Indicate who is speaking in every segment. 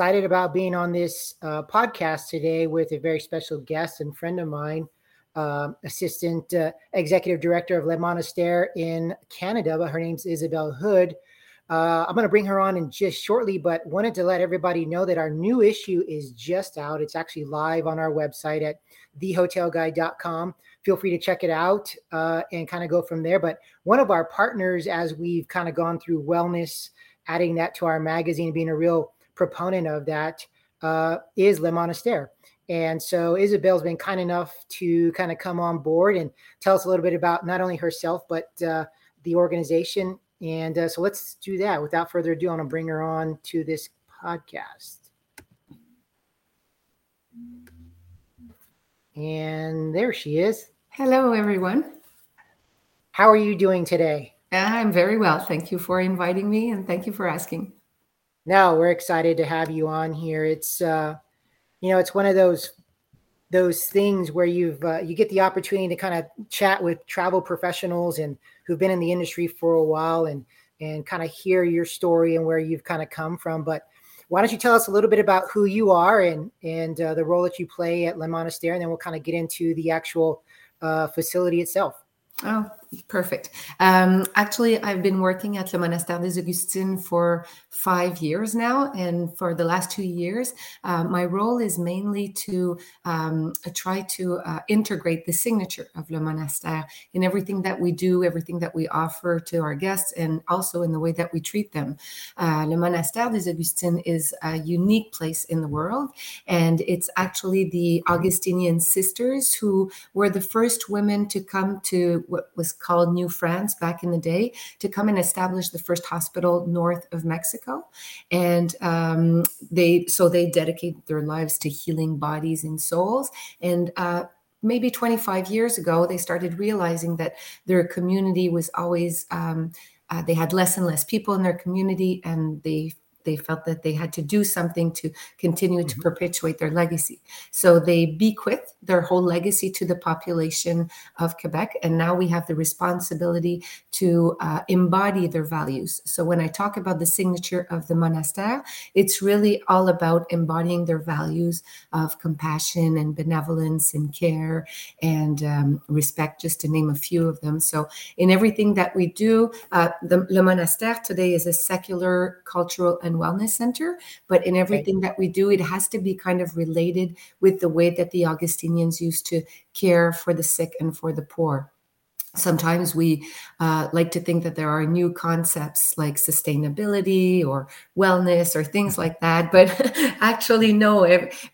Speaker 1: excited about being on this uh, podcast today with a very special guest and friend of mine, uh, Assistant uh, Executive Director of Le Monastère in Canada. But her name's Isabelle Houde. Uh, I'm going to bring her on in just shortly, but wanted to let everybody know that our new issue is just out. It's actually live on our website at thehotelguide.com. Feel free to check it out uh, and kind of go from there. But one of our partners, as we've kind of gone through wellness, adding that to our magazine, being a real proponent of that, uh, is Le Monastère. And so Isabelle's been kind enough to kind of come on board and tell us a little bit about not only herself, but uh, the organization and uh, so let's do that. Without further ado, I'm going to bring her on to this podcast. And there she is.
Speaker 2: Hello, everyone.
Speaker 1: How are you doing today?
Speaker 2: I'm very well. Thank you for inviting me and thank you for asking.
Speaker 1: No, we're excited to have you on here. It's uh you know, it's one of those those things where you've uh, you get the opportunity to kind of chat with travel professionals and who've been in the industry for a while and and kind of hear your story and where you've kind of come from but why don't you tell us a little bit about who you are and and uh, the role that you play at Le Monastère and then we'll kind of get into the actual uh, facility itself
Speaker 2: oh Perfect. Um, actually, I've been working at Le Monastère des Augustines for five years now. And for the last two years, uh, my role is mainly to um, try to uh, integrate the signature of Le Monastère in everything that we do, everything that we offer to our guests, and also in the way that we treat them. Uh, Le Monastère des Augustines is a unique place in the world. And it's actually the Augustinian sisters who were the first women to come to what was called New France back in the day to come and establish the first hospital north of Mexico. And um, they so they dedicated their lives to healing bodies and souls. And uh, maybe 25 years ago, they started realizing that their community was always um, uh, they had less and less people in their community, and they they felt that they had to do something to continue to mm-hmm. perpetuate their legacy. So they bequeathed their whole legacy to the population of Quebec. And now we have the responsibility to uh, embody their values. So when I talk about the signature of the monastère, it's really all about embodying their values of compassion and benevolence and care and um, respect, just to name a few of them. So in everything that we do, uh, the Le Monastère today is a secular, cultural, and wellness center. But in everything right. that we do, it has to be kind of related with the way that the Augustinians used to care for the sick and for the poor sometimes we uh, like to think that there are new concepts like sustainability or wellness or things like that but actually no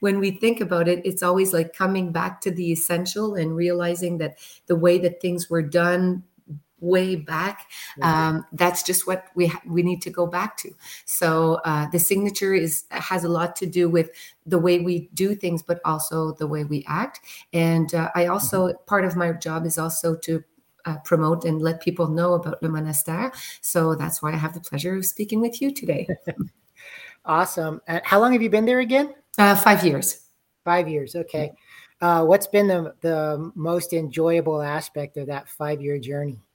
Speaker 2: when we think about it it's always like coming back to the essential and realizing that the way that things were done way back. Um, that's just what we ha- we need to go back to. So uh, the signature is has a lot to do with the way we do things, but also the way we act. And uh, I also mm-hmm. part of my job is also to uh, promote and let people know about Le Monastère. So that's why I have the pleasure of speaking with you today.
Speaker 1: awesome. Uh, how long have you been there again?
Speaker 2: Uh, five years.
Speaker 1: Five years. Okay. Uh, what's been the the most enjoyable aspect of that five year journey?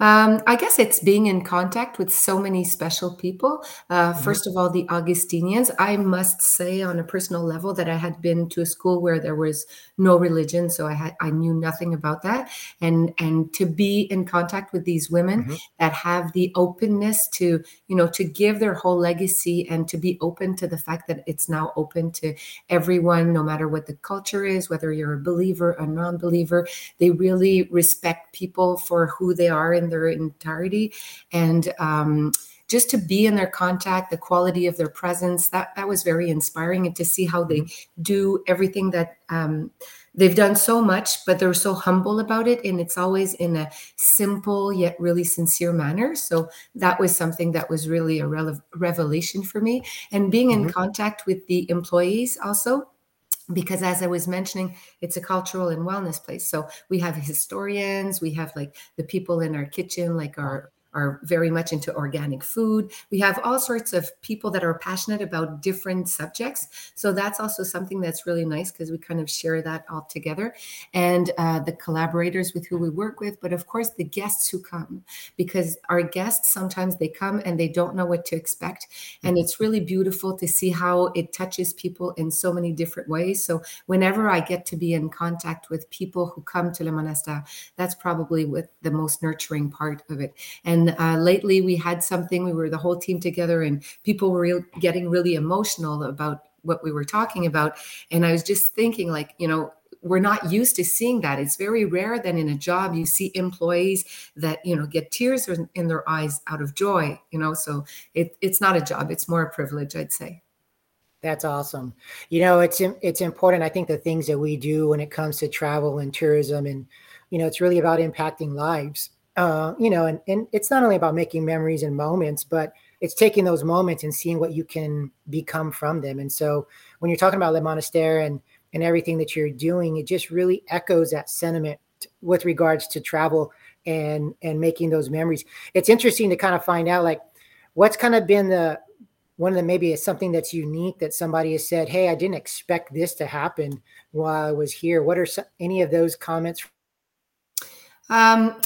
Speaker 2: Um, I guess it's being in contact with so many special people. Uh, mm-hmm. First of all, the Augustinians. I must say, on a personal level, that I had been to a school where there was no religion, so I had I knew nothing about that, and and to be in contact with these women mm-hmm. that have the openness to you know to give their whole legacy and to be open to the fact that it's now open to everyone, no matter what the culture is, whether you're a believer, a non-believer. They really respect people for who they are and their entirety. And um, just to be in their contact the quality of their presence that that was very inspiring. And to see how they mm-hmm. do everything that um, they've done so much but they're so humble about it. And it's always in a simple yet really sincere manner. So that was something that was really a rele- revelation for me. And being mm-hmm. in contact with the employees also because as i was mentioning it's a cultural and wellness place. So we have historians we have like the people in our kitchen like our are very much into organic food. We have all sorts of people that are passionate about different subjects. So that's also something that's really nice because we kind of share that all together. And uh, the collaborators with who we work with, but of course the guests who come, because our guests sometimes they come and they don't know what to expect. And it's really beautiful to see how it touches people in so many different ways. So whenever I get to be in contact with people who come to Le Monastère, that's probably with the most nurturing part of it. And and uh, lately we had something, we were the whole team together, and people were re- getting really emotional about what we were talking about. And I was just thinking, like, you know, we're not used to seeing that. It's very rare that in a job you see employees that you know get tears in, their eyes out of joy. You know, so it, it's not a job; it's more a privilege, I'd say.
Speaker 1: That's awesome. You know, it's it's important. I think the things that we do when it comes to travel and tourism, and you know, it's really about impacting lives uh, you know, and, and it's not only about making memories and moments, but it's taking those moments and seeing what you can become from them. And so when you're talking about Le Monastère and, and everything that you're doing, it just really echoes that sentiment with regards to travel and and making those memories. It's interesting to kind of find out like what's kind of been the one of the maybe it's something that's unique that somebody has said, "Hey, I didn't expect this to happen while I was here." What are some, any of those comments?
Speaker 2: Um,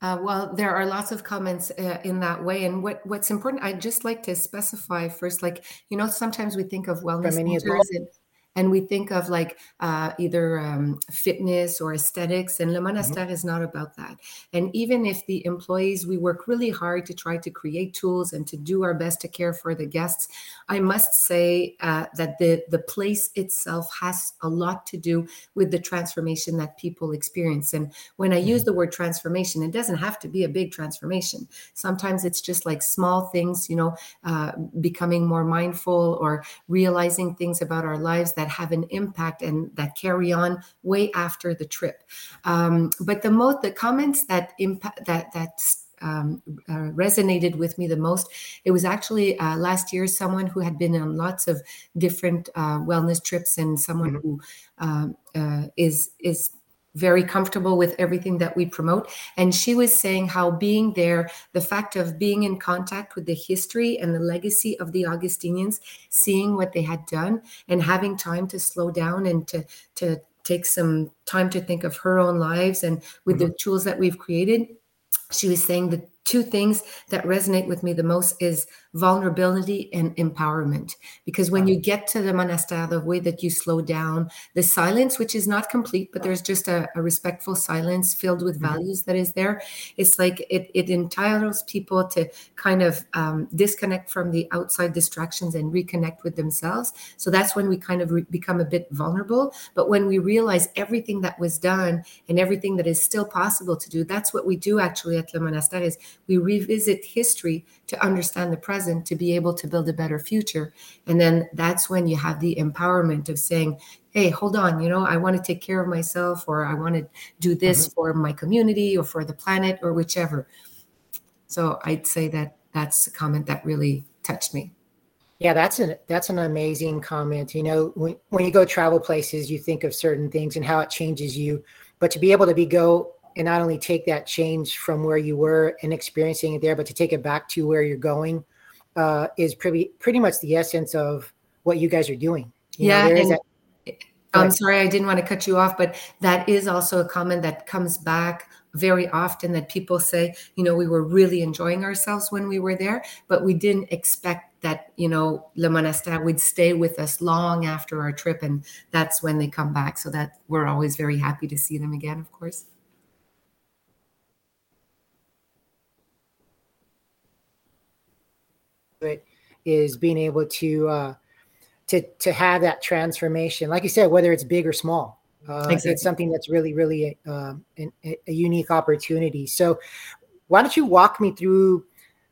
Speaker 2: uh, well, there are lots of comments uh, in that way, and what what's important, I'd just like to specify first, like you know, sometimes we think of wellness centers and, and we think of like uh, either um, fitness or aesthetics and le monastère mm-hmm. is not about that and even if the employees we work really hard to try to create tools and to do our best to care for the guests i must say uh, that the the place itself has a lot to do with the transformation that people experience and when i mm-hmm. use the word transformation it doesn't have to be a big transformation sometimes it's just like small things you know uh, becoming more mindful or realizing things about our lives that that have an impact and that carry on way after the trip. Um, but the most the comments that impact that that um, uh, resonated with me the most. It was actually uh, last year someone who had been on lots of different uh, wellness trips and someone mm-hmm. who um, uh, is is very comfortable with everything that we promote. And she was saying how being there, the fact of being in contact with the history and the legacy of the Augustinians, seeing what they had done, and having time to slow down and to to take some time to think of her own lives and with mm-hmm. the tools that we've created. She was saying the two things that resonate with me the most is vulnerability and empowerment. Because when you get to the monastère, the way that you slow down, the silence, which is not complete, but there's just a, a respectful silence filled with mm-hmm. values that is there. It's like it, it entitles people to kind of um, disconnect from the outside distractions and reconnect with themselves. So that's when we kind of re- become a bit vulnerable. But when we realize everything that was done and everything that is still possible to do, that's what we do actually at the Monastère is we revisit history to understand the present to be able to build a better future. And then that's when you have the empowerment of saying, hey, hold on, you know, I want to take care of myself or I want to do this mm-hmm. for my community or for the planet or whichever. So I'd say that that's a comment that really touched me.
Speaker 1: Yeah, that's an that's an amazing comment. You know, when when you go travel places, you think of certain things and how it changes you, but to be able to be go and not only take that change from where you were and experiencing it there, but to take it back to where you're going uh, is pretty pretty much the essence of what you guys are doing.
Speaker 2: You yeah. Know, that, I'm sorry, I didn't want to cut you off, but that is also a comment that comes back very often that people say, you know, we were really enjoying ourselves when we were there, but we didn't expect that, you know, Le Monastère would stay with us long after our trip. And that's when they come back. So that we're always very happy to see them again, of course.
Speaker 1: it is being able to uh, to to have that transformation. Like you said, whether it's big or small, uh, exactly. it's something that's really really uh, an, a unique opportunity. So, why don't you walk me through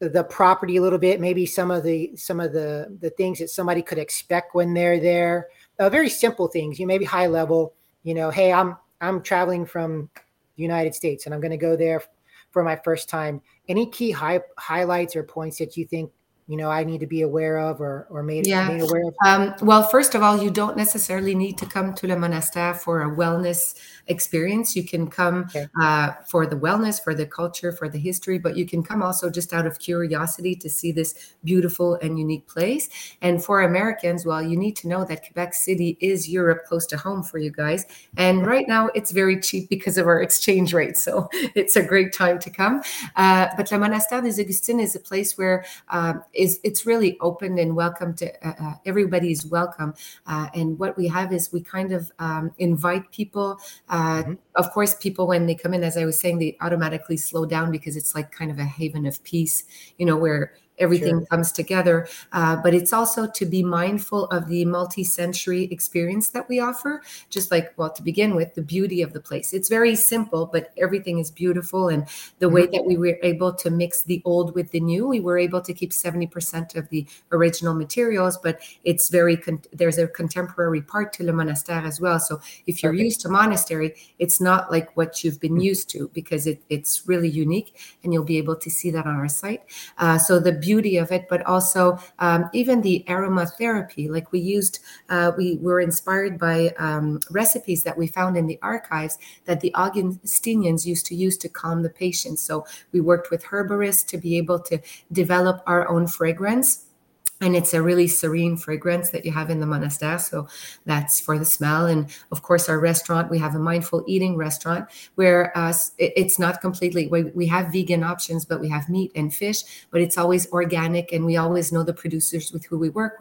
Speaker 1: the property a little bit? Maybe some of the some of the the things that somebody could expect when they're there. Uh, very simple things. You maybe high level. You know, hey, I'm I'm traveling from the United States and I'm going to go there for my first time. Any key high, highlights or points that you think you know I need to be aware of or or made, yeah. made aware of?
Speaker 2: Um, well, first of all, you don't necessarily need to come to Le Monastère for a wellness experience. You can come okay. uh, for the wellness, for the culture, for the history, but you can come also just out of curiosity to see this beautiful and unique place. And for Americans, well, you need to know that Quebec City is Europe close to home for you guys. And right now, it's very cheap because of our exchange rate, so it's a great time to come. Uh, but Le Monastère des Augustines is a place where um, is it's really open and welcome to uh, uh everybody's welcome. Uh, and what we have is we kind of um, invite people. Uh, mm-hmm. Of course, people when they come in, as I was saying, they automatically slow down because it's like kind of a haven of peace. You know where everything sure. comes together. Uh, but it's also to be mindful of the multi-sensory experience that we offer. Just like, well, to begin with, the beauty of the place. It's very simple, but everything is beautiful. And the mm-hmm. way that we were able to mix the old with the new, we were able to keep 70% of the original materials, but it's very, con- there's a contemporary part to Le Monastère as well. So if you're used to monastery, it's not like what you've been mm-hmm. used to because it, it's really unique and you'll be able to see that on our site. Uh, so the beauty of it, but also um, even the aromatherapy. Like we used, uh, we were inspired by um, recipes that we found in the archives that the Augustinians used to use to calm the patients. So we worked with herborists to be able to develop our own fragrance and it's a really serene fragrance that you have in the monastère so that's for the smell. And of course our restaurant we have a mindful eating restaurant where uh, it's not completely we have vegan options but we have meat and fish but it's always organic. And we always know the producers with who we work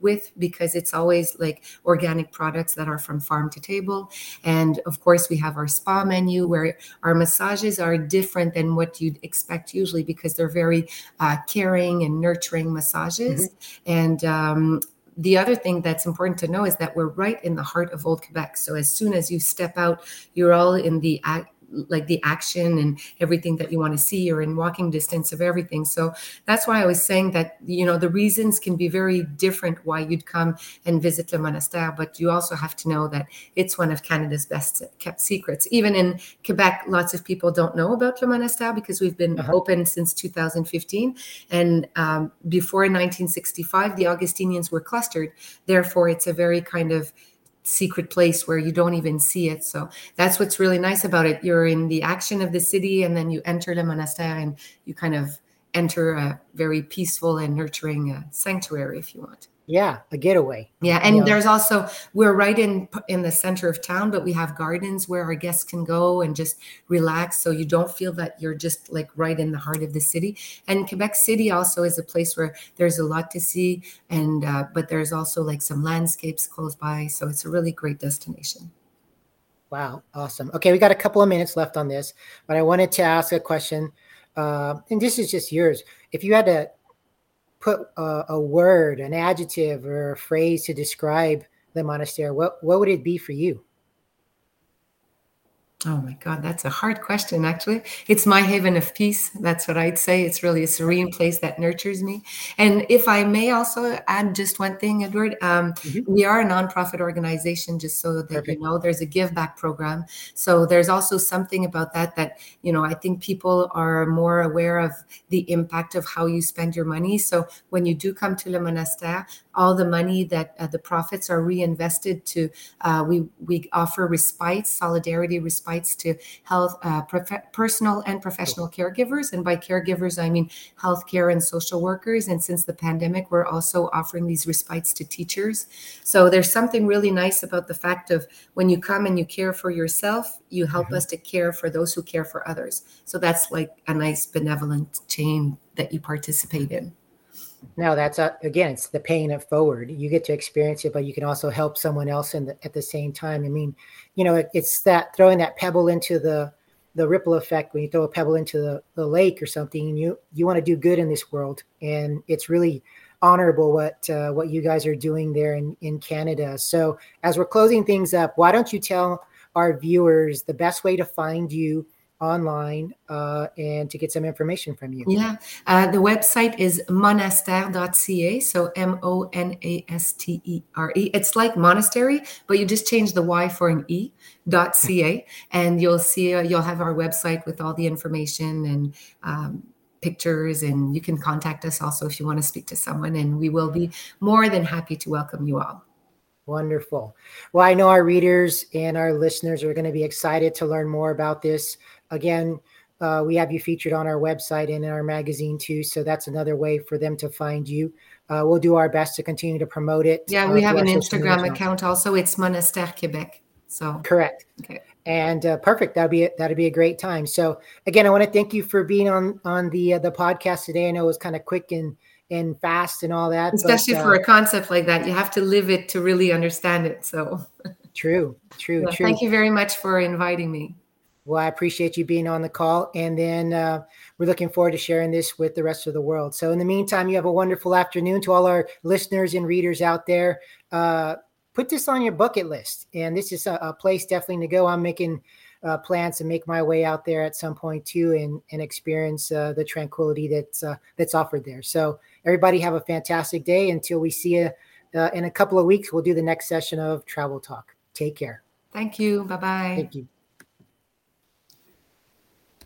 Speaker 2: with because it's always like organic products that are from farm to table. And of course we have our spa menu where our massages are different than what you'd expect usually because they're very uh, caring and nurturing massages. Mm-hmm and um, the other thing that's important to know is that we're right in the heart of Old Quebec. So as soon as you step out, you're all in the like the action and everything that you want to see or in walking distance of everything. So that's why i was saying that you know the reasons can be very different why you'd come and visit le monastère but you also have to know that it's one of canada's best kept secrets. Even in quebec lots of people don't know about le monastère because we've been uh-huh. open since 2015 and um, before 1965 the augustinians were clustered. Therefore it's a very kind of secret place where you don't even see it. So that's what's really nice about it. You're in the action of the city, and then you enter the monastère, and you kind of enter a very peaceful and nurturing uh, sanctuary, if you want
Speaker 1: yeah a getaway.
Speaker 2: Yeah and you know. there's also we're right in in the center of town but we have gardens where our guests can go and just relax so you don't feel that you're just like right in the heart of the city. And quebec city also is a place where there's a lot to see and uh, but there's also like some landscapes close by so it's a really great destination.
Speaker 1: Wow awesome. Okay we got a couple of minutes left on this but i wanted to ask a question uh, and this is just yours. If you had to put a, a, word, an adjective, or a phrase to describe the monastery, what what would it be for you?
Speaker 2: Oh my God, that's a hard question, actually. It's my haven of peace. That's what I'd say. It's really a serene place that nurtures me. And if I may also add just one thing, Edward, um, mm-hmm. we are a nonprofit organization, just so that Perfect. you know, there's a give back program. So there's also something about that that, you know, I think people are more aware of the impact of how you spend your money. So when you do come to Le Monastère, all the money that uh, the profits are reinvested to, uh, we, we offer respite, solidarity respite to health, uh, prof- personal and professional caregivers. And by caregivers, I mean healthcare and social workers. And since the pandemic, we're also offering these respites to teachers. So there's something really nice about the fact of when you come and you care for yourself, you help mm-hmm. us to care for those who care for others. So that's like a nice benevolent chain that you participate in.
Speaker 1: No, that's a, again, it's the paying it forward. You get to experience it, but you can also help someone else in the, at the same time. I mean, you know, it, it's that throwing that pebble into the the ripple effect when you throw a pebble into the, the lake or something, and you you want to do good in this world, and it's really honorable what uh, what you guys are doing there in in Canada. So, as we're closing things up, why don't you tell our viewers the best way to find you? Online uh, and to get some information from you.
Speaker 2: Yeah, uh, the website is monastère.ca. So M O N A S T E R E. It's like monastery, but you just change the Y for an E. Dot ca, and you'll see uh, you'll have our website with all the information and um, pictures and you can contact us also if you want to speak to someone and we will be more than happy to welcome you all
Speaker 1: wonderful well i know our readers and our listeners are going to be excited to learn more about this again uh, we have you featured on our website and in our magazine too so that's another way for them to find you. Uh, we'll do our best to continue to promote it
Speaker 2: yeah
Speaker 1: uh,
Speaker 2: we have an instagram account also. It's monastère quebec so.
Speaker 1: Correct. Okay. And uh, perfect. That'd be that'd be a great time. So again i want to thank you for being on on the uh, the podcast today. I know it was kind of quick and and fast and all that
Speaker 2: especially but, uh, for a concept like that you have to live it to really understand it so.
Speaker 1: True true
Speaker 2: well,
Speaker 1: true.
Speaker 2: thank you very much for inviting me
Speaker 1: well i appreciate you being on the call and then uh, we're looking forward to sharing this with the rest of the world so in the meantime you have a wonderful afternoon to all our listeners and readers out there uh, put this on your bucket list. And this is a, a place definitely to go. I'm making uh, plans to make my way out there at some point too, and and experience uh, the tranquility that's uh, that's offered there. So everybody have a fantastic day. Until we see you uh, in a couple of weeks, we'll do the next session of Travel Talk. Take care.
Speaker 2: Thank you. Bye bye.
Speaker 1: Thank you.